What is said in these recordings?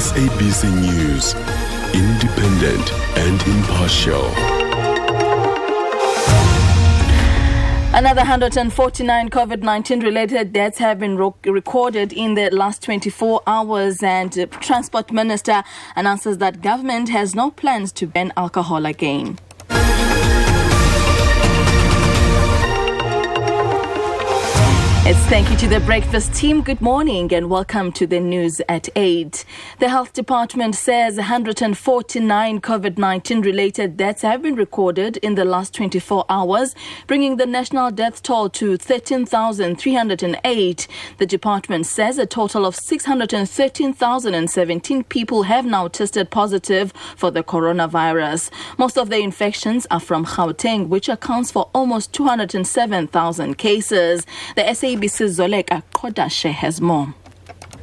SABC News, independent and impartial. Another 149 COVID 19 related deaths have been ro- recorded in the last 24 hours, and uh, Transport Minister announces that government has no plans to ban alcohol again. It's thank you to the breakfast team. Good morning and welcome to the news at 8. The health department says 149 COVID 19 related deaths have been recorded in the last 24 hours, bringing the national death toll to 13,308. The department says a total of 613,017 people have now tested positive for the coronavirus. Most of the infections are from Gauteng, which accounts for almost 207,000 cases. The SABC Zoleka Kodashe has more.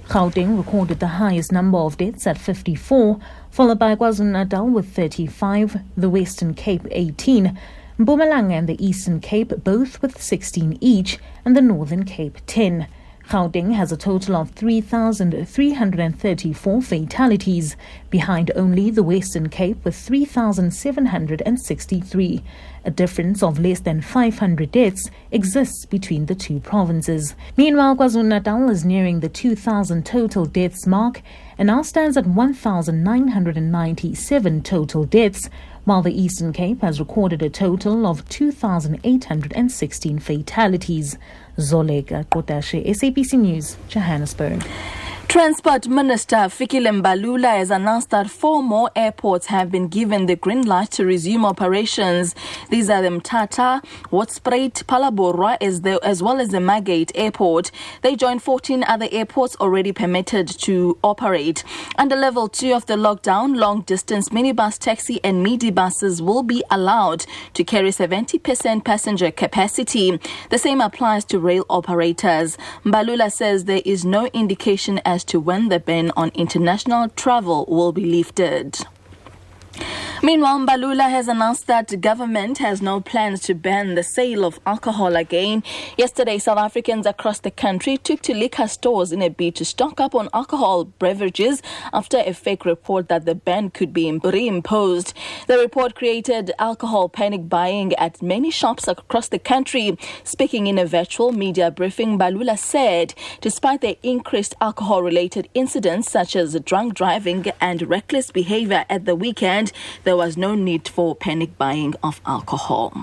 Gauteng recorded the highest number of deaths at 54, followed by KwaZulu-Natal with 35, the Western Cape 18, Mpumalanga and the Eastern Cape both with 16 each, and the Northern Cape 10. Gauteng has a total of 3,334 fatalities, behind only the Western Cape with 3,763. A difference of less than 500 deaths exists between the two provinces. Meanwhile, KwaZulu-Natal is nearing the 2,000 total deaths mark and now stands at 1,997 total deaths, while the Eastern Cape has recorded a total of 2,816 fatalities. Zoleka Kotashe, SABC News, Johannesburg. Transport Minister Fikile Mbalula has announced that four more airports have been given the green light to resume operations. These are the Mthatha, Hoedspruit, Phalaborwa, as, the, as well as the Margate Airport. They join 14 other airports already permitted to operate. Under level 2 of the lockdown, long distance minibus, taxi, and midi buses will be allowed to carry 70% passenger capacity. The same applies to rail operators. Mbalula says there is no indication as to when the ban on international travel will be lifted. Meanwhile, Mbalula has announced that the government has no plans to ban the sale of alcohol again. Yesterday, South Africans across the country took to liquor stores in a bid to stock up on alcohol beverages after a fake report that the ban could be reimposed. The report created alcohol panic buying at many shops across the country. Speaking in a virtual media briefing, Mbalula said despite the increased alcohol related incidents such as drunk driving and reckless behavior at the weekend, there was no need for panic buying of alcohol.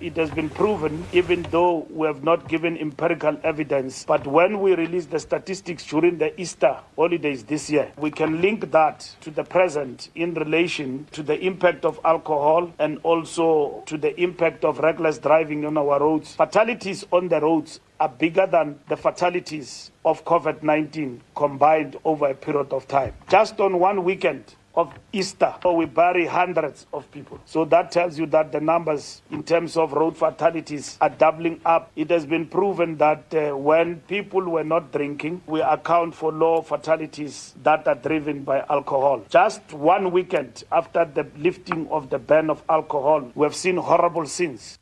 It has been proven, even though we have not given empirical evidence, but when we release the statistics during the Easter holidays this year, we can link that to the present in relation to the impact of alcohol and also to the impact of reckless driving on our roads. Fatalities on the roads are bigger than the fatalities of COVID 19 combined over a period of time. Just on one weekend, of Easter, so we bury hundreds of people. So that tells you that the numbers in terms of road fatalities are doubling up. It has been proven that uh, when people were not drinking, we account for low fatalities that are driven by alcohol. Just one weekend after the lifting of the ban of alcohol, we have seen horrible scenes.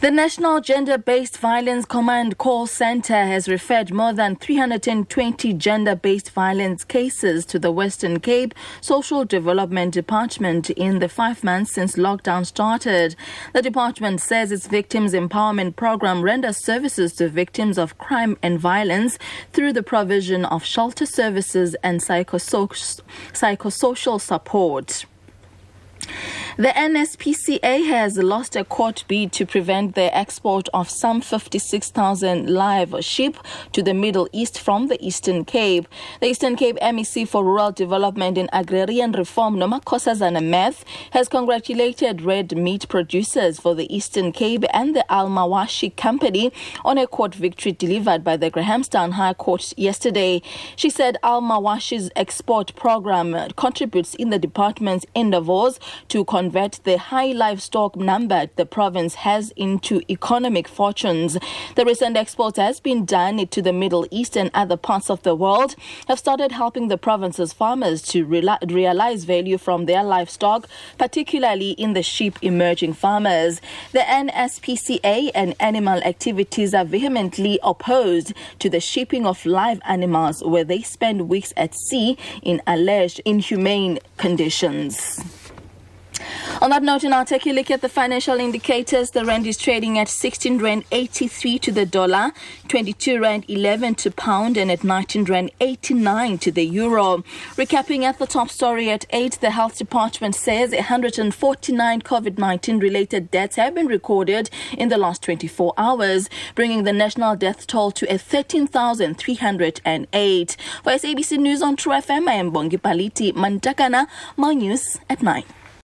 The National Gender Based Violence Command Call Center has referred more than 320 gender based violence cases to the Western Cape Social Development Department in the five months since lockdown started. The department says its Victims Empowerment Program renders services to victims of crime and violence through the provision of shelter services and psychosocial support. The NSPCA has lost a court bid to prevent the export of some 56,000 live sheep to the Middle East from the Eastern Cape. The Eastern Cape MEC for Rural Development and Agrarian Reform, Nomakosazana Meth, has congratulated red meat producers for the Eastern Cape and the Al Mawashi Company on a court victory delivered by the Grahamstown High Court yesterday. She said Al Mawashi's export program contributes in the department's endeavors to convert convert the high livestock number the province has into economic fortunes. The recent exports has been done to the Middle East and other parts of the world have started helping the province's farmers to realize value from their livestock, particularly in the sheep emerging farmers. The NSPCA and animal activities are vehemently opposed to the shipping of live animals where they spend weeks at sea in alleged inhumane conditions. On that note, now take a look at the financial indicators. The rand is trading at 16 rand 83 to the dollar, 22 rand 11 to pound, and at 19 rand 89 to the euro. Recapping at the top story at 8, the health department says 149 COVID-19 related deaths have been recorded in the last 24 hours, bringing the national death toll to a 13,308. For SABC News on Tru FM, I am Bongi Paliti Mantakana. More news at 9.